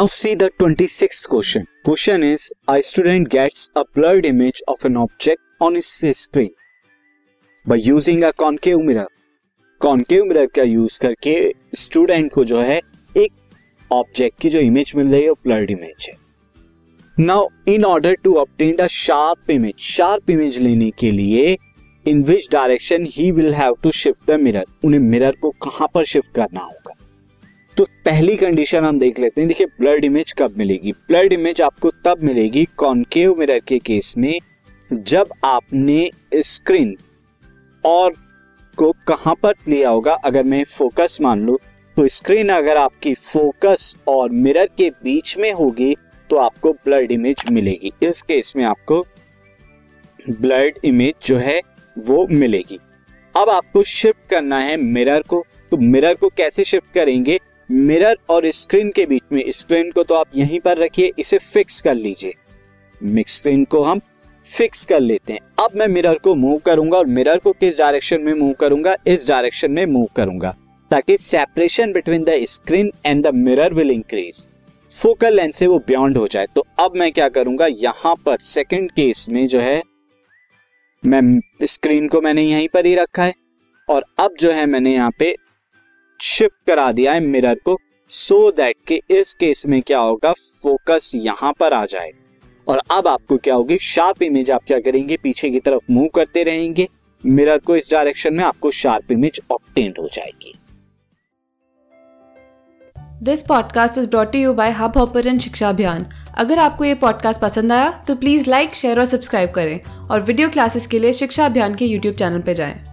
Now see the 26th question. Question is, a student gets a blurred image of an object on his screen by using a concave mirror. Concave mirror का use करके student को जो है, एक object की जो image मिल रही है, वो ब्लर्ड इमेज है now in order to obtain a sharp image sharp image लेने के लिए in which direction he will have to shift the mirror उन्हें मिरर को कहाँ पर शिफ्ट करना होगा तो पहली कंडीशन हम देख लेते हैं। देखिए ब्लड इमेज कब मिलेगी? ब्लड इमेज आपको तब मिलेगी कॉन्केव मिरर के केस में जब आपने स्क्रीन और को कहाँ पर लिया होगा? अगर मैं फोकस मान लू तो स्क्रीन अगर आपकी फोकस और मिरर के बीच में होगी तो आपको ब्लड इमेज मिलेगी। इस केस में आपको ब्लड इमेज जो है, वो मिलेगी। अब आपको शिफ्ट करना है मिरर को। तो मिरर को कैसे शिफ्ट करेंगे? मिरर और स्क्रीन के बीच में, स्क्रीन को तो आप यहीं पर रखिए, इसे फिक्स कर लीजिए। मिक्स स्क्रीन को हम फिक्स कर लेते हैं। अब मैं मिरर को मूव करूँगा और मिरर को किस डायरेक्शन में मूव करूँगा? इस डायरेक्शन में मूव करूँगा। ताकि separation between the screen and the mirror will increase focal length से वो बियॉन्ड हो जाए। तो अब मैं क्या करूँगा? यहाँ पर सेकंड केस में जो है, मैं स्क्रीन को मैंने यहीं पर ही रखा है। और अब जो है मैंने यहाँ पे शिफ्ट करा दिया है मिरर को सो so दैट कि इस केस में क्या होगा फोकस यहाँ पर आ जाए। और अब आपको क्या होगी शार्प इमेज आप क्या करेंगे, पीछे की तरफ़ मूव करते रहेंगे। मिरर को इस डायरेक्शन में आपको शार्प इमेज ऑप्टेंड हो जाएगी। This podcast is brought you by Hubhopper Shiksha Abhiyan अगर आपको ये पॉडकास्ट पसंद आया तो प्लीज़ लाइक शेयर और सब्सक्राइब करें। और वीडियो क्लासेस के लिए शिक्षा अभियान के यूट्यूब चैनल पर जाएँ।